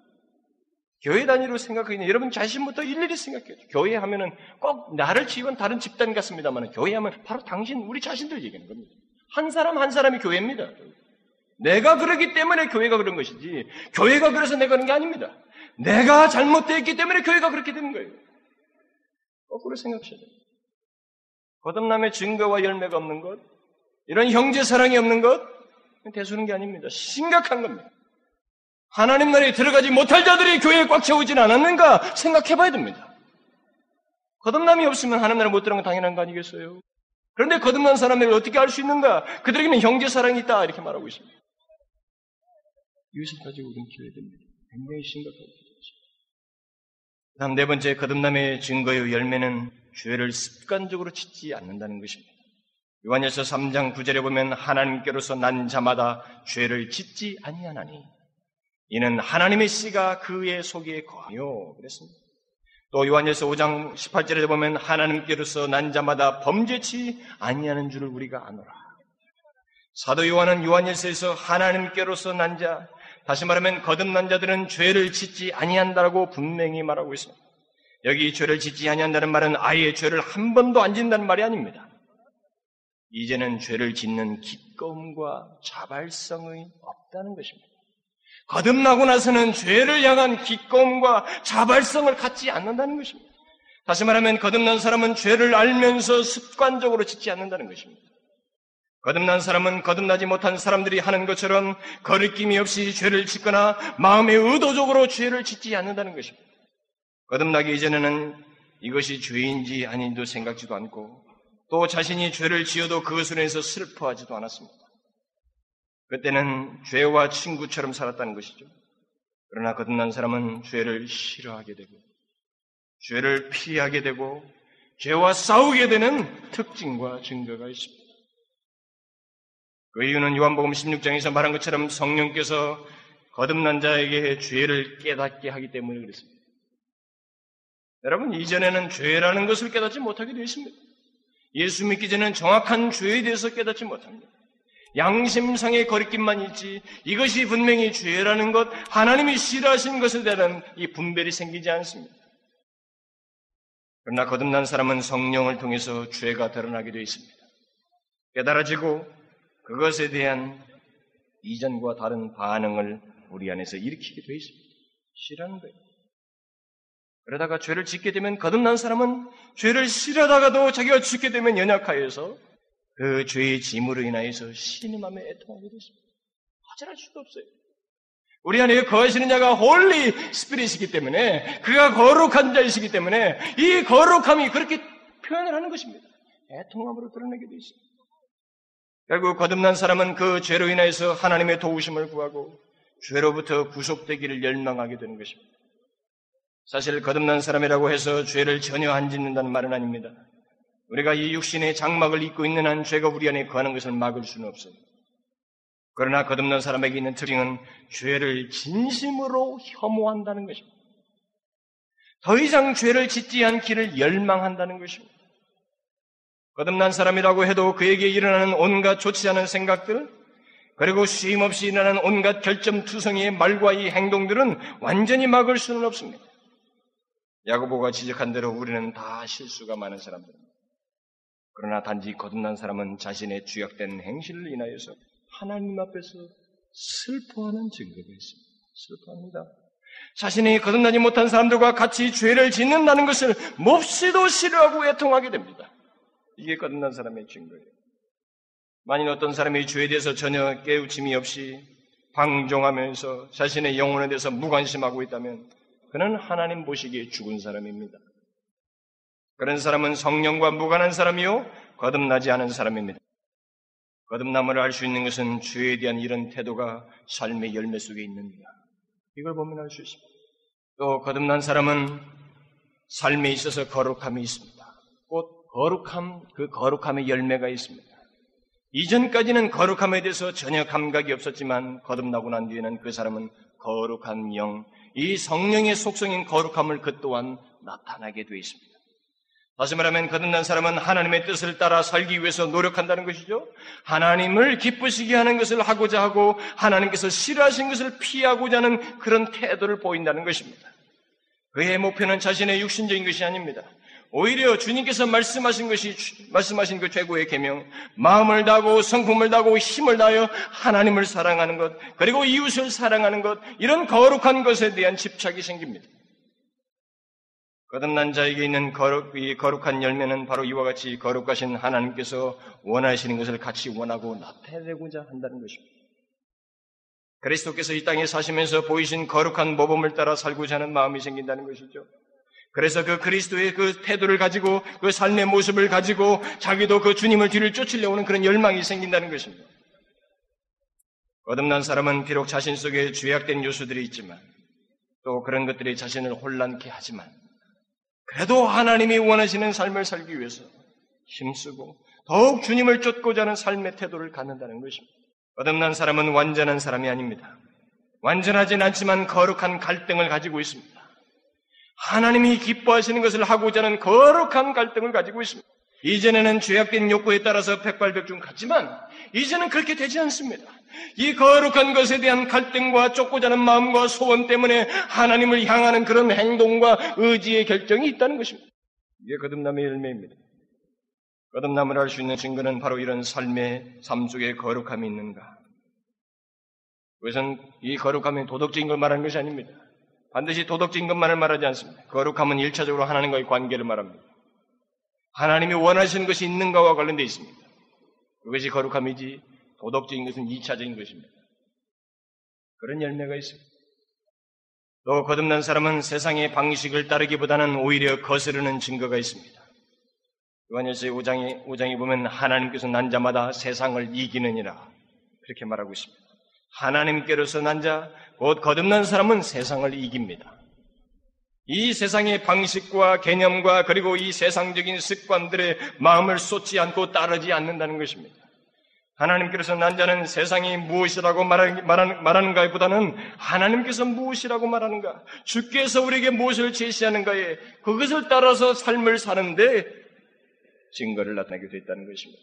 교회 단위로 생각하기는 여러분 자신부터 일일이 생각해요. 교회 하면은 꼭 나를 지원 다른 집단 같습니다만 교회 하면 바로 당신 우리 자신들 얘기하는 겁니다. 한 사람 한 사람이 교회입니다. 내가 그러기 때문에 교회가 그런 것이지 교회가 그래서 내가 그런 게 아닙니다. 내가 잘못되어 있기 때문에 교회가 그렇게 되는 거예요. 거꾸로 생각하셔야 돼요. 거듭남의 증거와 열매가 없는 것, 이런 형제 사랑이 없는 것, 대수는 게 아닙니다. 심각한 겁니다. 하나님 나라에 들어가지 못할 자들이 교회에 꽉 채우진 않았는가 생각해 봐야 됩니다. 거듭남이 없으면 하나님 나라에 못 들어간 건 당연한 거 아니겠어요? 그런데 거듭난 사람을 어떻게 알 수 있는가? 그들에게는 형제 사랑이 있다. 이렇게 말하고 있습니다. 이것을 가지고 우리는 기도해야 됩니다. 굉장히 심각하게 그 다음 네 번째 거듭남의 증거의 열매는 죄를 습관적으로 짓지 않는다는 것입니다. 요한일서 3장 9절에 보면 하나님께로서 난 자마다 죄를 짓지 아니하나니 이는 하나님의 씨가 그의 속에 거하요 그랬습니다. 또 요한일서 5장 18절에 보면 하나님께로서 난 자마다 범죄치 아니하는 줄을 우리가 아노라. 사도 요한은 요한일서에서 하나님께로서 난 자, 다시 말하면 거듭난 자들은 죄를 짓지 아니한다고 분명히 말하고 있습니다. 여기 죄를 짓지 아니한다는 말은 아예 죄를 한 번도 안 짓는다는 말이 아닙니다. 이제는 죄를 짓는 기꺼움과 자발성이 없다는 것입니다. 거듭나고 나서는 죄를 향한 기꺼움과 자발성을 갖지 않는다는 것입니다. 다시 말하면 거듭난 사람은 죄를 알면서 습관적으로 짓지 않는다는 것입니다. 거듭난 사람은 거듭나지 못한 사람들이 하는 것처럼 거리낌이 없이 죄를 짓거나 마음의 의도적으로 죄를 짓지 않는다는 것입니다. 거듭나기 이전에는 이것이 죄인지 아닌지도 생각지도 않고 또 자신이 죄를 지어도 그것으로 인해서 슬퍼하지도 않았습니다. 그때는 죄와 친구처럼 살았다는 것이죠. 그러나 거듭난 사람은 죄를 싫어하게 되고, 죄를 피하게 되고, 죄와 싸우게 되는 특징과 증거가 있습니다. 그 이유는 요한복음 16장에서 말한 것처럼 성령께서 거듭난 자에게 죄를 깨닫게 하기 때문에 그렇습니다. 여러분, 이전에는 죄라는 것을 깨닫지 못하게 되어 있습니다. 예수 믿기 전에는 정확한 죄에 대해서 깨닫지 못합니다. 양심상의 거리낌만 있지 이것이 분명히 죄라는 것, 하나님이 싫어하신 것에 대한 이 분별이 생기지 않습니다. 그러나 거듭난 사람은 성령을 통해서 죄가 드러나게 되어 있습니다. 깨달아지고 그것에 대한 이전과 다른 반응을 우리 안에서 일으키게 되어 있습니다. 싫어하는 거예요. 그러다가 죄를 짓게 되면 거듭난 사람은 죄를 싫어하다가도 자기가 짓게 되면 연약하여서 그 죄의 짐으로 인하여서 신음하며 애통하게 됐습니다. 어쩔 수도 없어요. 우리 안에 거하시는 자가 Holy Spirit이기 때문에 그가 거룩한 자이시기 때문에 이 거룩함이 그렇게 표현을 하는 것입니다. 애통함으로 드러내게 되어 있습니다. 결국 거듭난 사람은 그 죄로 인하여서 하나님의 도우심을 구하고 죄로부터 구속되기를 열망하게 되는 것입니다. 사실 거듭난 사람이라고 해서 죄를 전혀 안 짓는다는 말은 아닙니다. 우리가 이 육신의 장막을 입고 있는 한 죄가 우리 안에 거하는 것을 막을 수는 없어요. 그러나 거듭난 사람에게 있는 특징은 죄를 진심으로 혐오한다는 것입니다. 더 이상 죄를 짓지 않기를 열망한다는 것입니다. 거듭난 사람이라고 해도 그에게 일어나는 온갖 좋지 않은 생각들, 그리고 쉼없이 일어나는 온갖 결점투성이의 말과 이 행동들은 완전히 막을 수는 없습니다. 야고보가 지적한 대로 우리는 다 실수가 많은 사람들입니다. 그러나 단지 거듭난 사람은 자신의 주약된 행실을 인하여서 하나님 앞에서 슬퍼하는 증거가 있습니다. 슬퍼합니다. 자신이 거듭나지 못한 사람들과 같이 죄를 짓는다는 것을 몹시도 싫어하고 애통하게 됩니다. 이게 거듭난 사람의 증거예요. 만일 어떤 사람이 죄에 대해서 전혀 깨우침이 없이 방종하면서 자신의 영혼에 대해서 무관심하고 있다면 그는 하나님 보시기에 죽은 사람입니다. 그런 사람은 성령과 무관한 사람이요 거듭나지 않은 사람입니다. 거듭남을 알 수 있는 것은 죄에 대한 이런 태도가 삶의 열매 속에 있느니라. 이걸 보면 알 수 있습니다. 또 거듭난 사람은 삶에 있어서 거룩함이 있습니다. 곧 거룩함, 그 거룩함의 열매가 있습니다. 이전까지는 거룩함에 대해서 전혀 감각이 없었지만 거듭나고 난 뒤에는 그 사람은 거룩한 영, 이 성령의 속성인 거룩함을 그 또한 나타나게 되어 있습니다. 다시 말하면 거듭난 사람은 하나님의 뜻을 따라 살기 위해서 노력한다는 것이죠. 하나님을 기쁘시게 하는 것을 하고자 하고 하나님께서 싫어하신 것을 피하고자 하는 그런 태도를 보인다는 것입니다. 그의 목표는 자신의 육신적인 것이 아닙니다. 오히려 주님께서 말씀하신 것이 말씀하신 그 최고의 계명, 마음을 다하고 성품을 다하고 힘을 다하여 하나님을 사랑하는 것, 그리고 이웃을 사랑하는 것, 이런 거룩한 것에 대한 집착이 생깁니다. 거듭난 자에게 있는 거룩, 이 거룩한 열매는 바로 이와 같이 거룩하신 하나님께서 원하시는 것을 같이 원하고 나타내고자 한다는 것입니다. 그리스도께서 이 땅에 사시면서 보이신 거룩한 모범을 따라 살고자 하는 마음이 생긴다는 것이죠. 그래서 그 그리스도의 그 태도를 가지고 그 삶의 모습을 가지고 자기도 그 주님을 뒤를 쫓으려오는 그런 열망이 생긴다는 것입니다. 거듭난 사람은 비록 자신 속에 죄악된 요소들이 있지만 또 그런 것들이 자신을 혼란케 하지만 그래도 하나님이 원하시는 삶을 살기 위해서 힘쓰고 더욱 주님을 쫓고자 하는 삶의 태도를 갖는다는 것입니다. 거듭난 사람은 완전한 사람이 아닙니다. 완전하진 않지만 거룩한 갈등을 가지고 있습니다. 하나님이 기뻐하시는 것을 하고자 하는 거룩한 갈등을 가지고 있습니다. 이전에는 죄악된 욕구에 따라서 백발백중 같지만 이제는 그렇게 되지 않습니다. 이 거룩한 것에 대한 갈등과 쫓고자 하는 마음과 소원 때문에 하나님을 향하는 그런 행동과 의지의 결정이 있다는 것입니다. 이게 거듭남의 열매입니다. 거듭남을 할수 있는 증거는 바로 이런 삶의 삶 속에 거룩함이 있는가. 그것은 이 거룩함이 도덕적인 걸 말하는 것이 아닙니다. 반드시 도덕적인 것만을 말하지 않습니다. 거룩함은 일차적으로 하나님과의 관계를 말합니다. 하나님이 원하시는 것이 있는가와 관련되어 있습니다. 그것이 거룩함이지 도덕적인 것은 2차적인 것입니다. 그런 열매가 있습니다. 또 거듭난 사람은 세상의 방식을 따르기보다는 오히려 거스르는 증거가 있습니다. 요한일서 5장에, 5장에 보면 하나님께서 난 자마다 세상을 이기느니라 그렇게 말하고 있습니다. 하나님께로서 난 자, 곧 거듭난 사람은 세상을 이깁니다. 이 세상의 방식과 개념과 그리고 이 세상적인 습관들의 마음을 쏟지 않고 따르지 않는다는 것입니다. 하나님께서 난 자는 세상이 무엇이라고 말하는, 가에 보다는 하나님께서 무엇이라고 말하는가, 주께서 우리에게 무엇을 제시하는가에 그것을 따라서 삶을 사는데 증거를 나타내게 있다는 것입니다.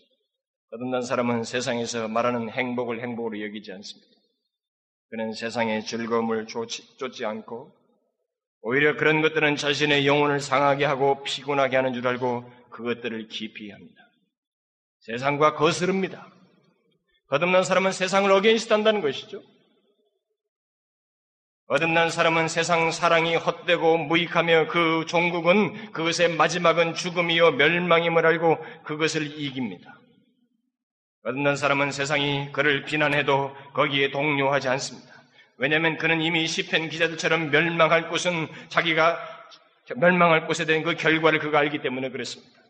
거듭난 사람은 세상에서 말하는 행복을 행복으로 여기지 않습니다. 그는 세상의 즐거움을 쫓지, 쫓지 않고 오히려 그런 것들은 자신의 영혼을 상하게 하고 피곤하게 하는 줄 알고 그것들을 기피합니다. 세상과 거스릅니다. 거듭난 사람은 세상을 against 한다는 것이죠. 거듭난 사람은 세상 사랑이 헛되고 무익하며 그 종국은 그것의 마지막은 죽음이요 멸망임을 알고 그것을 이깁니다. 거듭난 사람은 세상이 그를 비난해도 거기에 동요하지 않습니다. 왜냐하면 그는 이미 시편 기자들처럼 멸망할 곳은 자기가 멸망할 곳에 대한 그 결과를 그가 알기 때문에 그렇습니다.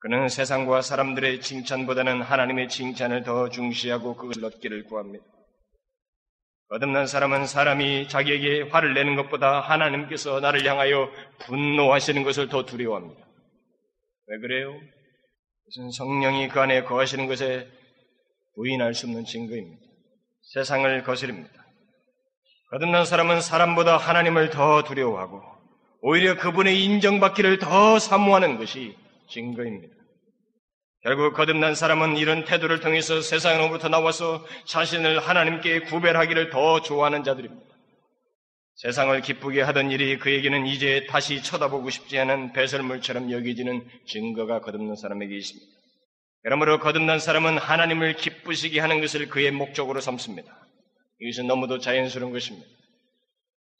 그는 세상과 사람들의 칭찬보다는 하나님의 칭찬을 더 중시하고 그것을 얻기를 구합니다. 거듭난 사람은 사람이 자기에게 화를 내는 것보다 하나님께서 나를 향하여 분노하시는 것을 더 두려워합니다. 왜 그래요? 그것은 성령이 그 안에 거하시는 것에 부인할 수 없는 증거입니다. 세상을 거스립니다. 거듭난 사람은 사람보다 하나님을 더 두려워하고 오히려 그분의 인정받기를 더 사모하는 것이 증거입니다. 결국 거듭난 사람은 이런 태도를 통해서 세상으로부터 나와서 자신을 하나님께 구별하기를 더 좋아하는 자들입니다. 세상을 기쁘게 하던 일이 그에게는 이제 다시 쳐다보고 싶지 않은 배설물처럼 여겨지는 증거가 거듭난 사람에게 있습니다. 그러므로 거듭난 사람은 하나님을 기쁘시게 하는 것을 그의 목적으로 삼습니다. 이것은 너무도 자연스러운 것입니다.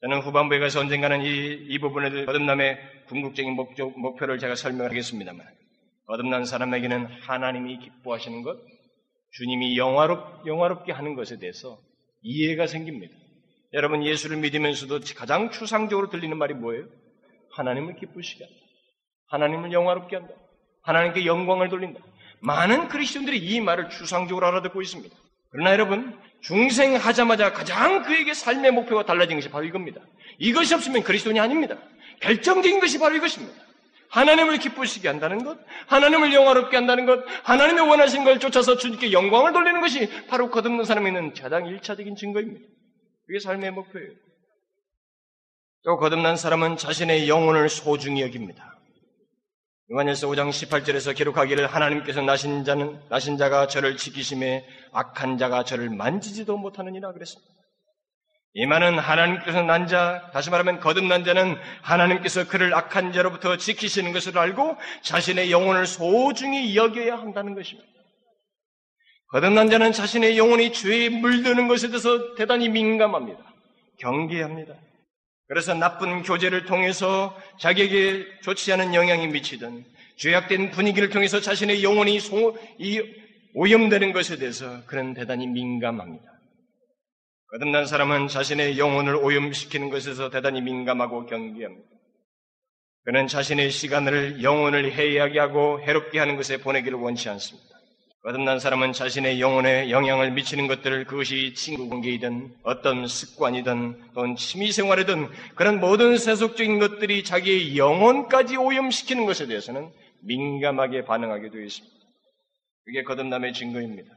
저는 후반부에 가서 언젠가는 이, 이 부분에 거듭남의 궁극적인 목적, 목표를 제가 설명하겠습니다만 거듭난 사람에게는 하나님이 기뻐하시는 것, 주님이 영화롭, 영화롭게 하는 것에 대해서 이해가 생깁니다. 여러분 예수를 믿으면서도 가장 추상적으로 들리는 말이 뭐예요? 하나님을 기쁘시게 한다. 하나님을 영화롭게 한다. 하나님께 영광을 돌린다. 많은 그리스도인들이 이 말을 추상적으로 알아듣고 있습니다. 그러나 여러분, 중생하자마자 가장 그에게 삶의 목표가 달라진 것이 바로 이겁니다. 이것이 없으면 그리스도인이 아닙니다. 결정적인 것이 바로 이것입니다. 하나님을 기쁘시게 한다는 것, 하나님을 영화롭게 한다는 것, 하나님의 원하신 걸 쫓아서 주님께 영광을 돌리는 것이 바로 거듭난 사람에 있는 가장 일차적인 증거입니다. 그게 삶의 목표예요. 또 거듭난 사람은 자신의 영혼을 소중히 여깁니다. 요한일서 5장 18절에서 기록하기를 하나님께서 나신 자는 나신 자가 저를 지키심에 악한 자가 저를 만지지도 못하느니라 그랬습니다. 이 말은 하나님께서 난 자, 다시 말하면 거듭난 자는 하나님께서 그를 악한 자로부터 지키시는 것을 알고 자신의 영혼을 소중히 여겨야 한다는 것입니다. 거듭난 자는 자신의 영혼이 죄에 물드는 것에 대해서 대단히 민감합니다. 경계합니다. 그래서 나쁜 교제를 통해서 자기에게 좋지 않은 영향이 미치든 죄악된 분위기를 통해서 자신의 영혼이 소, 이 오염되는 것에 대해서 그런 대단히 민감합니다. 거듭난 사람은 자신의 영혼을 오염시키는 것에서 대단히 민감하고 경계합니다. 그는 자신의 시간을 영혼을 해이하게 하고 해롭게 하는 것에 보내기를 원치 않습니다. 거듭난 사람은 자신의 영혼에 영향을 미치는 것들을 그것이 친구 관계이든 어떤 습관이든 또는 취미 생활이든 그런 모든 세속적인 것들이 자기의 영혼까지 오염시키는 것에 대해서는 민감하게 반응하게 되어 있습니다. 그게 거듭남의 증거입니다.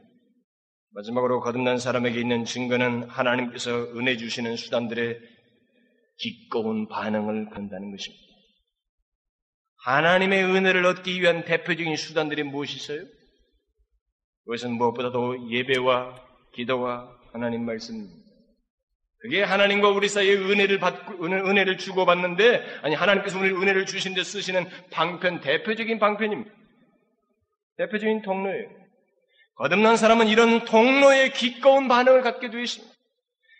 마지막으로 거듭난 사람에게 있는 증거는 하나님께서 은혜 주시는 수단들의 기꺼운 반응을 건다는 것입니다. 하나님의 은혜를 얻기 위한 대표적인 수단들이 무엇이 있어요? 그것은 무엇보다도 예배와 기도와 하나님 말씀입니다. 그게 하나님과 우리 사이에 은혜를 받고, 은혜를 주고 받는데, 아니, 하나님께서 우리 은혜를 주신 데 쓰시는 방편, 대표적인 방편입니다. 대표적인 통로예요. 거듭난 사람은 이런 통로에 기꺼운 반응을 갖게 되어 있습니다.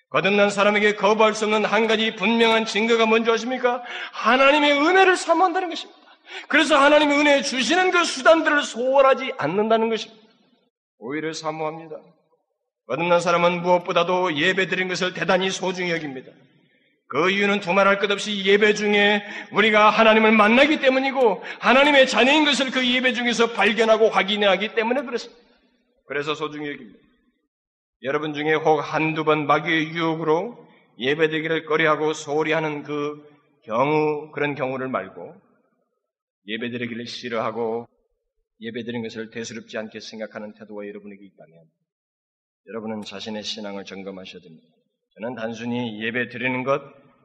거듭난 사람에게 거부할 수 없는 한 가지 분명한 증거가 뭔지 아십니까? 하나님의 은혜를 사모한다는 것입니다. 그래서 하나님의 은혜 주시는 그 수단들을 소홀하지 않는다는 것입니다. 오히려 사모합니다. 거듭난 사람은 무엇보다도 예배 드린 것을 대단히 소중히 여깁니다. 그 이유는 두말할 것 없이 예배 중에 우리가 하나님을 만나기 때문이고 하나님의 자녀인 것을 그 예배 중에서 발견하고 확인하기 때문에 그렇습니다. 그래서 소중히 여깁니다. 여러분 중에 혹 한두 번 마귀의 유혹으로 예배드리기를 꺼려하고 소홀히 하는 그 경우, 그런 경우를 말고 예배드리기를 싫어하고 예배드린 것을 대수롭지 않게 생각하는 태도가 여러분에게 있다면 여러분은 자신의 신앙을 점검하셔야 됩니다. 저는 단순히 예배 드리는 것,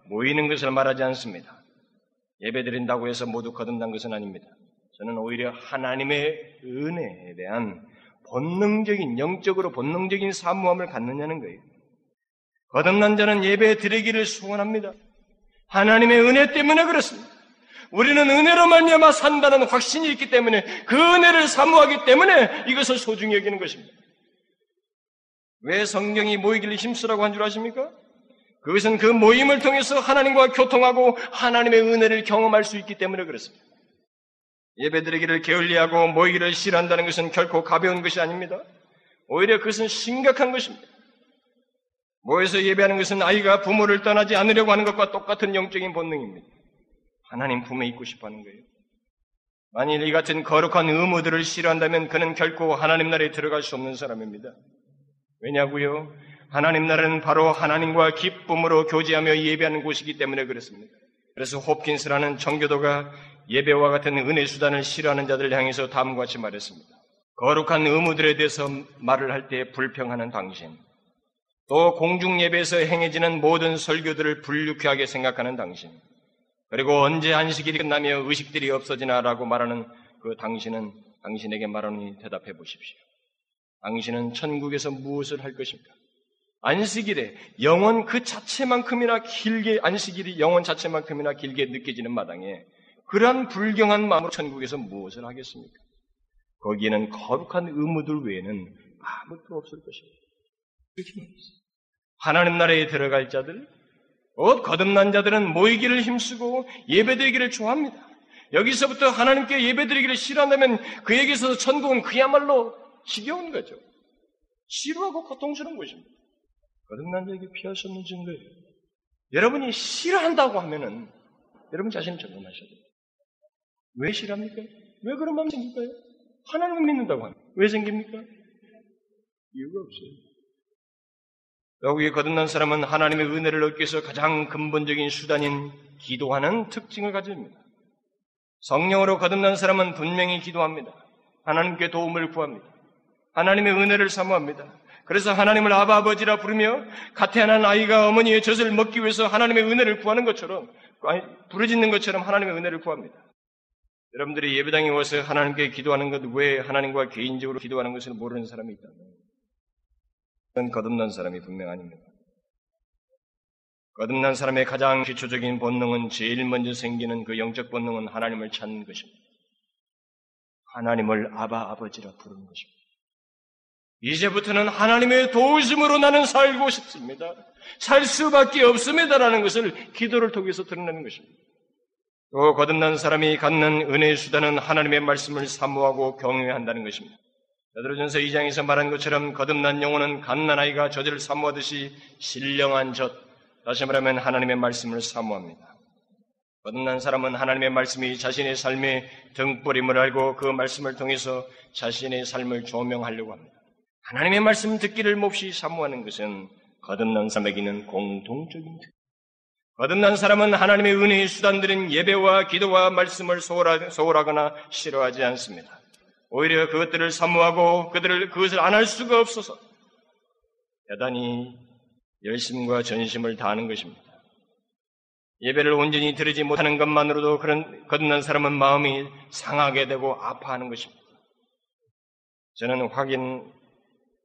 모이는 것을 말하지 않습니다. 예배 드린다고 해서 모두 거듭난 것은 아닙니다. 저는 오히려 하나님의 은혜에 대한 본능적인, 영적으로 본능적인 사무함을 갖느냐는 거예요. 거듭난 자는 예배 드리기를 소원합니다. 하나님의 은혜 때문에 그렇습니다. 우리는 은혜로 말미암아 산다는 확신이 있기 때문에 그 은혜를 사모하기 때문에 이것을 소중히 여기는 것입니다. 왜 성경이 모이기를 힘쓰라고 한 줄 아십니까? 그것은 그 모임을 통해서 하나님과 교통하고 하나님의 은혜를 경험할 수 있기 때문에 그렇습니다. 예배드리기를 게을리하고 모이기를 싫어한다는 것은 결코 가벼운 것이 아닙니다. 오히려 그것은 심각한 것입니다. 모여서 예배하는 것은 아이가 부모를 떠나지 않으려고 하는 것과 똑같은 영적인 본능입니다. 하나님 품에 있고 싶어 하는 거예요. 만일 이 같은 거룩한 의무들을 싫어한다면 그는 결코 하나님 나라에 들어갈 수 없는 사람입니다. 왜냐고요? 하나님 나라는 바로 하나님과 기쁨으로 교제하며 예배하는 곳이기 때문에 그렇습니다. 그래서 홉킨스라는 정교도가 예배와 같은 은혜 수단을 싫어하는 자들을 향해서 다음과 같이 말했습니다. 거룩한 의무들에 대해서 말을 할 때 불평하는 당신, 또 공중 예배에서 행해지는 모든 설교들을 불유쾌하게 생각하는 당신, 그리고 언제 안식일이 끝나며 의식들이 없어지나라고 말하는 그 당신은 당신에게 말하니 대답해 보십시오. 당신은 천국에서 무엇을 할 것입니까? 안식일에 영원 그 자체만큼이나 길게 안식일이 영원 자체만큼이나 길게 느껴지는 마당에 그러한 불경한 마음으로 천국에서 무엇을 하겠습니까? 거기에는 거룩한 의무들 외에는 아무것도 없을 것입니다. 하나님 나라에 들어갈 자들, 곧 거듭난 자들은 모이기를 힘쓰고 예배드리기를 좋아합니다. 여기서부터 하나님께 예배드리기를 싫어한다면 그에게 서 천국은 그야말로 지겨운 거죠. 싫어하고 고통스러운 것입니다. 거듭난 자에게 피할 수 없는 증거예요. 여러분이 싫어한다고 하면은 여러분 자신을 점검하셔야 돼요. 왜 싫어합니까? 왜 그런 마음이 생길까요? 하나님을 믿는다고 하면 왜 생깁니까? 이유가 없어요. 여기에 거듭난 사람은 하나님의 은혜를 얻기 위해서 가장 근본적인 수단인 기도하는 특징을 가집니다. 성령으로 거듭난 사람은 분명히 기도합니다. 하나님께 도움을 구합니다. 하나님의 은혜를 사모합니다. 그래서 하나님을 아바 아버지라 부르며 가태하는 아이가 어머니의 젖을 먹기 위해서 하나님의 은혜를 구하는 것처럼 부르짖는 것처럼 하나님의 은혜를 구합니다. 여러분들이 예배당에 와서 하나님께 기도하는 것 외에 하나님과 개인적으로 기도하는 것을 모르는 사람이 있다면 거듭난 사람이 분명 아닙니다. 거듭난 사람의 가장 기초적인 본능은 제일 먼저 생기는 그 영적 본능은 하나님을 찾는 것입니다. 하나님을 아바 아버지라 부르는 것입니다. 이제부터는 하나님의 도우심으로 나는 살고 싶습니다. 살 수밖에 없습니다라는 것을 기도를 통해서 드러내는 것입니다. 또 거듭난 사람이 갖는 은혜의 수단은 하나님의 말씀을 사모하고 경외한다는 것입니다. 베드로전서 2장에서 말한 것처럼 거듭난 영혼은 갓난아이가 젖을 사모하듯이 신령한 젖, 다시 말하면 하나님의 말씀을 사모합니다. 거듭난 사람은 하나님의 말씀이 자신의 삶의 등불임을 알고 그 말씀을 통해서 자신의 삶을 조명하려고 합니다. 하나님의 말씀 듣기를 몹시 사모하는 것은 거듭난 사람에게는 공통적인 특. 거듭난 사람은 하나님의 은혜의 수단들인 예배와 기도와 말씀을 소홀하거나 싫어하지 않습니다. 오히려 그것들을 사모하고 그들을 그것을 안 할 수가 없어서 대단히 열심과 전심을 다하는 것입니다. 예배를 온전히 들으지 못하는 것만으로도 그런 거듭난 사람은 마음이 상하게 되고 아파하는 것입니다. 저는 확인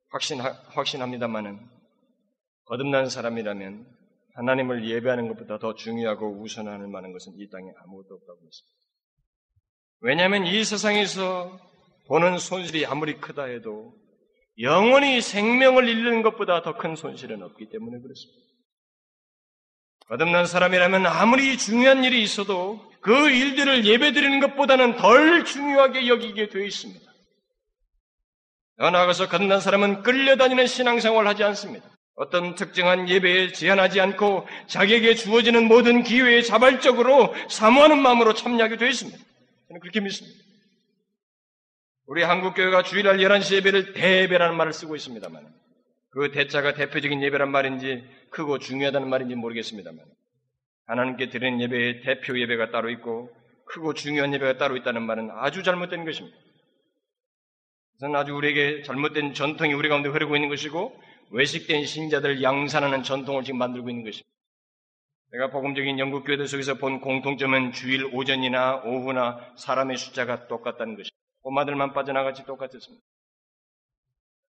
확신 확신합니다만은 거듭난 사람이라면 하나님을 예배하는 것보다 더 중요하고 우선하는 만한 것은 이 땅에 아무것도 없다고 했습니다. 왜냐하면 이 세상에서 보는 손실이 아무리 크다 해도 영원히 생명을 잃는 것보다 더 큰 손실은 없기 때문에 그렇습니다. 거듭난 사람이라면 아무리 중요한 일이 있어도 그 일들을 예배드리는 것보다는 덜 중요하게 여기게 되어 있습니다. 더 나아가서 거듭난 사람은 끌려다니는 신앙생활을 하지 않습니다. 어떤 특정한 예배에 제한하지 않고 자기에게 주어지는 모든 기회에 자발적으로 사모하는 마음으로 참여하게 되어 있습니다. 저는 그렇게 믿습니다. 우리 한국교회가 주일날 11시 예배를 대예배라는 말을 쓰고 있습니다만 그 대자가 대표적인 예배란 말인지 크고 중요하다는 말인지 모르겠습니다만 하나님께 드리는 예배의 대표 예배가 따로 있고 크고 중요한 예배가 따로 있다는 말은 아주 잘못된 것입니다. 그것은 아주 우리에게 잘못된 전통이 우리 가운데 흐르고 있는 것이고 외식된 신자들 양산하는 전통을 지금 만들고 있는 것입니다. 내가 복음적인 영국 교회들 속에서 본 공통점은 주일 오전이나 오후나 사람의 숫자가 똑같다는 것입니다. 꼬마들만 빠져나같이 똑같았습니다.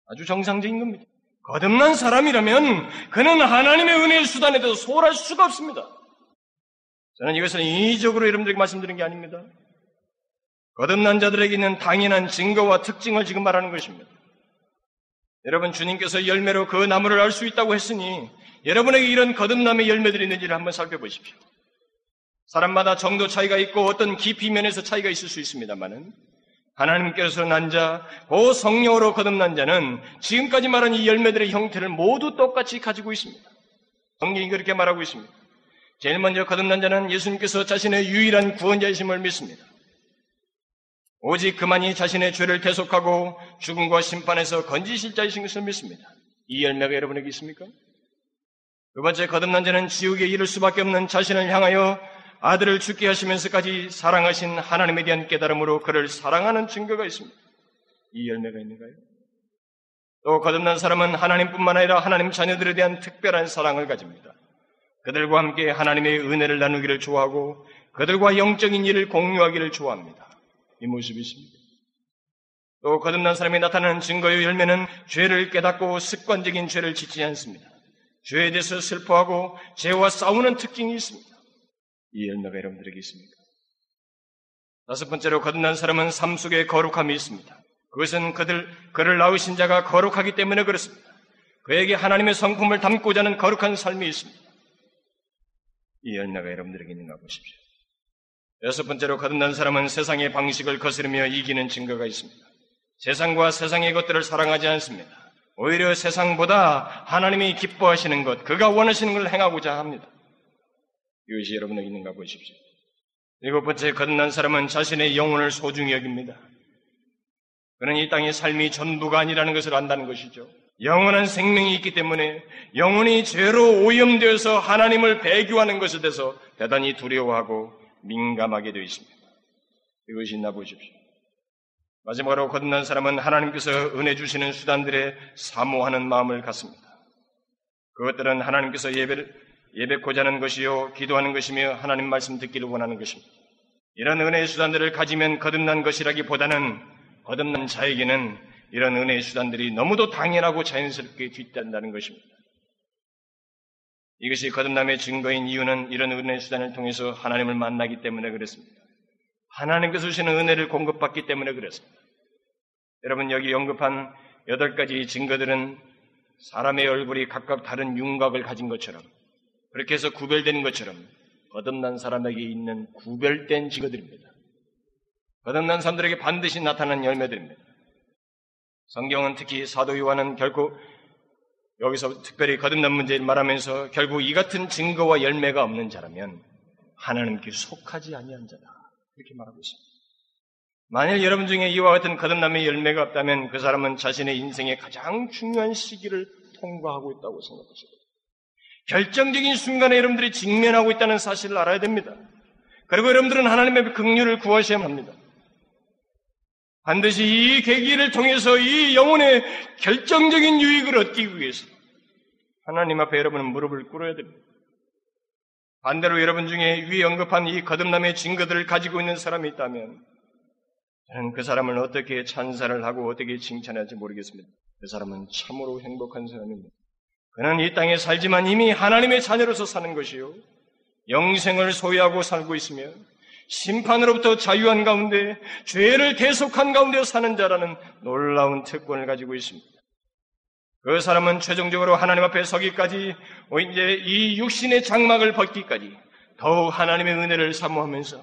아주 정상적인 겁니다. 거듭난 사람이라면 그는 하나님의 은혜의 수단에 대해서 소홀할 수가 없습니다. 저는 이것을 인위적으로 여러분들에게 말씀드린 게 아닙니다. 거듭난 자들에게 있는 당연한 증거와 특징을 지금 말하는 것입니다. 여러분 주님께서 열매로 그 나무를 알 수 있다고 했으니 여러분에게 이런 거듭남의 열매들이 있는지를 한번 살펴보십시오. 사람마다 정도 차이가 있고 어떤 깊이 면에서 차이가 있을 수 있습니다만은 하나님께서 난 자, 그 성령으로 거듭난 자는 지금까지 말한 이 열매들의 형태를 모두 똑같이 가지고 있습니다. 성경이 그렇게 말하고 있습니다. 제일 먼저 거듭난 자는 예수님께서 자신의 유일한 구원자이심을 믿습니다. 오직 그만이 자신의 죄를 대속하고 죽음과 심판에서 건지실 자이신 것을 믿습니다. 이 열매가 여러분에게 있습니까? 두 번째 거듭난 자는 지옥에 이를 수밖에 없는 자신을 향하여 아들을 죽게 하시면서까지 사랑하신 하나님에 대한 깨달음으로 그를 사랑하는 증거가 있습니다. 이 열매가 있는가요? 또 거듭난 사람은 하나님뿐만 아니라 하나님 자녀들에 대한 특별한 사랑을 가집니다. 그들과 함께 하나님의 은혜를 나누기를 좋아하고 그들과 영적인 일을 공유하기를 좋아합니다. 이 모습이 있습니다. 또 거듭난 사람이 나타나는 증거의 열매는 죄를 깨닫고 습관적인 죄를 짓지 않습니다. 죄에 대해서 슬퍼하고 죄와 싸우는 특징이 있습니다. 이 열매가 여러분들에게 있습니까? 다섯 번째로 거듭난 사람은 삶 속에 거룩함이 있습니다. 그것은 그들, 그를 낳으신 자가 거룩하기 때문에 그렇습니다. 그에게 하나님의 성품을 담고자 하는 거룩한 삶이 있습니다. 이 열매가 여러분들에게 있는가 보십시오. 여섯 번째로 거듭난 사람은 세상의 방식을 거스르며 이기는 증거가 있습니다. 세상과 세상의 것들을 사랑하지 않습니다. 오히려 세상보다 하나님이 기뻐하시는 것, 그가 원하시는 걸 행하고자 합니다. 이것이 여러분에게 있는가 보십시오. 일곱 번째 거듭난 사람은 자신의 영혼을 소중히 여깁니다. 그는 이 땅의 삶이 전부가 아니라는 것을 안다는 것이죠. 영원한 생명이 있기 때문에 영혼이 죄로 오염되어서 하나님을 배교하는 것에 대해서 대단히 두려워하고 민감하게 되어 있습니다. 이것이 있나 보십시오. 마지막으로 거듭난 사람은 하나님께서 은혜 주시는 수단들에 사모하는 마음을 갖습니다. 그것들은 하나님께서 예배를 예배고자 하는 것이요, 기도하는 것이며 하나님 말씀 듣기를 원하는 것입니다. 이런 은혜의 수단들을 가지면 거듭난 것이라기보다는 거듭난 자에게는 이런 은혜의 수단들이 너무도 당연하고 자연스럽게 뒷단다는 것입니다. 이것이 거듭남의 증거인 이유는 이런 은혜의 수단을 통해서 하나님을 만나기 때문에 그렇습니다. 하나님께서 주시는 은혜를 공급받기 때문에 그렇습니다. 여러분 여기 언급한 여덟 가지 증거들은 사람의 얼굴이 각각 다른 윤곽을 가진 것처럼 그렇게 해서 구별되는 것처럼 거듭난 사람에게 있는 구별된 증거들입니다. 거듭난 사람들에게 반드시 나타나는 열매들입니다. 성경은 특히 사도 요한은 결코 여기서 특별히 거듭난 문제를 말하면서 결국 이 같은 증거와 열매가 없는 자라면 하나님께 속하지 아니한 자다. 이렇게 말하고 있습니다. 만일 여러분 중에 이와 같은 거듭남의 열매가 없다면 그 사람은 자신의 인생의 가장 중요한 시기를 통과하고 있다고 생각하십니다. 결정적인 순간에 여러분들이 직면하고 있다는 사실을 알아야 됩니다. 그리고 여러분들은 하나님의 긍휼을 구하셔야 합니다. 반드시 이 계기를 통해서 이 영혼의 결정적인 유익을 얻기 위해서 하나님 앞에 여러분은 무릎을 꿇어야 됩니다. 반대로 여러분 중에 위에 언급한 이 거듭남의 증거들을 가지고 있는 사람이 있다면 저는 그 사람을 어떻게 찬사를 하고 어떻게 칭찬할지 모르겠습니다. 그 사람은 참으로 행복한 사람입니다. 그는 이 땅에 살지만 이미 하나님의 자녀로서 사는 것이요. 영생을 소유하고 살고 있으며 심판으로부터 자유한 가운데 죄를 대속한 가운데 사는 자라는 놀라운 특권을 가지고 있습니다. 그 사람은 최종적으로 하나님 앞에 서기까지 이제 이 육신의 장막을 벗기까지 더욱 하나님의 은혜를 사모하면서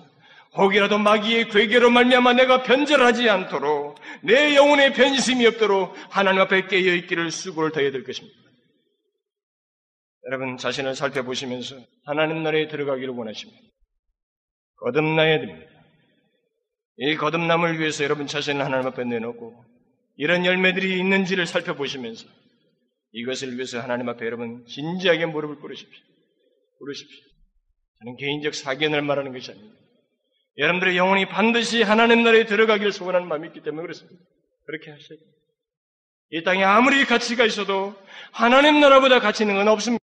혹이라도 마귀의 괴계로 말미암아 내가 변절하지 않도록 내 영혼의 변심이 없도록 하나님 앞에 깨어 있기를 수고를 더해야 될 것입니다. 여러분 자신을 살펴보시면서 하나님 나라에 들어가기를 원하십니다. 거듭나야 됩니다. 이 거듭남을 위해서 여러분 자신을 하나님 앞에 내놓고 이런 열매들이 있는지를 살펴보시면서 이것을 위해서 하나님 앞에 여러분 진지하게 무릎을 꿇으십시오. 꿇으십시오. 저는 개인적 사견을 말하는 것이 아닙니다. 여러분들의 영혼이 반드시 하나님 나라에 들어가기를 소원하는 마음이 있기 때문에 그렇습니다. 그렇게 하셔야 됩니다. 이 땅에 아무리 가치가 있어도 하나님 나라보다 가치 있는 건 없습니다.